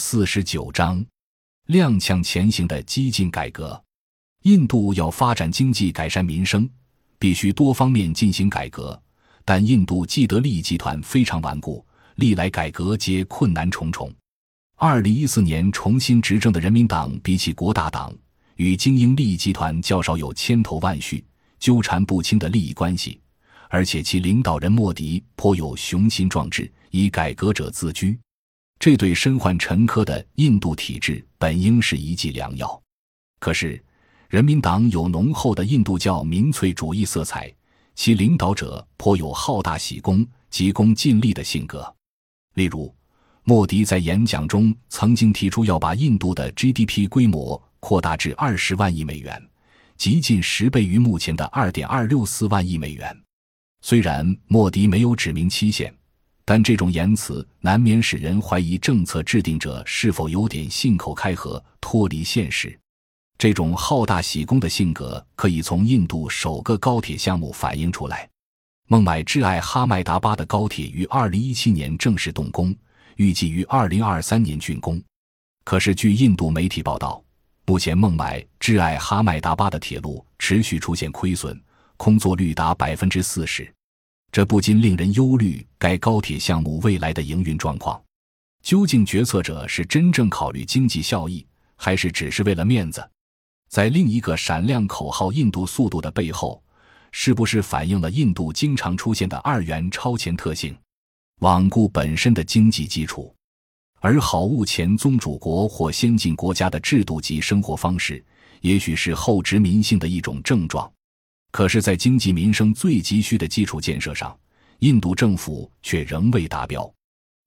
四十九章：踉跄前行的激进改革。印度要发展经济、改善民生，必须多方面进行改革。但印度既得利益集团非常顽固，历来改革皆困难重重。二零一四年重新执政的人民党，比起国大党，与精英利益集团较少有千头万绪、纠缠不清的利益关系，而且其领导人莫迪颇有雄心壮志，以改革者自居。这对身患沉疴的印度体制本应是一剂良药。可是，人民党有浓厚的印度教民粹主义色彩。其领导者颇有好大喜功、急功近利的性格。例如，莫迪在演讲中曾经提出要把印度的 GDP 规模扩大至二十万亿美元，极近十倍于目前的二点二六四万亿美元。虽然莫迪没有指明期限，但这种言辞难免使人怀疑政策制定者是否有点信口开河、脱离现实。这种好大喜功的性格，可以从印度首个高铁项目反映出来。孟买至爱哈迈达巴的高铁于二零一七年正式动工，预计于二零二三年竣工。可是，据印度媒体报道，目前孟买至爱哈迈达巴的铁路持续出现亏损，空座率达百分之四十，这不禁令人忧虑该高铁项目未来的营运状况。究竟决策者是真正考虑经济效益，还是只是为了面子？在另一个闪亮口号“印度速度”的背后，是不是反映了印度经常出现的二元超前特性，罔顾本身的经济基础，而好恶前宗主国或先进国家的制度及生活方式，也许是后殖民性的一种症状。可是，在经济民生最急需的基础建设上，印度政府却仍未达标。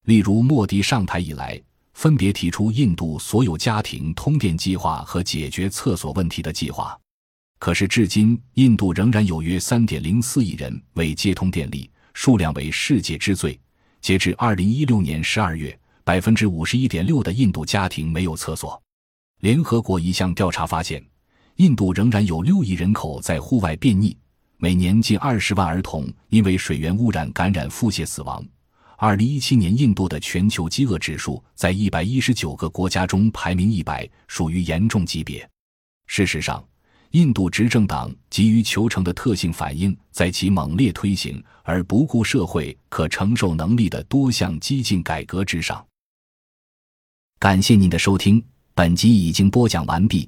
例如，莫迪上台以来。分别提出印度所有家庭通电计划和解决厕所问题的计划，可是至今印度仍然有约三点零四亿人未接通电力，数量为世界之最。截至二零一六年十二月，百分之五十一点六的印度家庭没有厕所。联合国一项调查发现，印度仍然有六亿人口在户外便溺，每年近二十万儿童因为水源污染感染腹泻死亡。二零一七年，印度的全球饥饿指数在一百一十九个国家中排名一百，属于严重级别。事实上，印度执政党急于求成的特性反映在其猛烈推行而不顾社会可承受能力的多项激进改革之上。感谢您的收听，本集已经播讲完毕。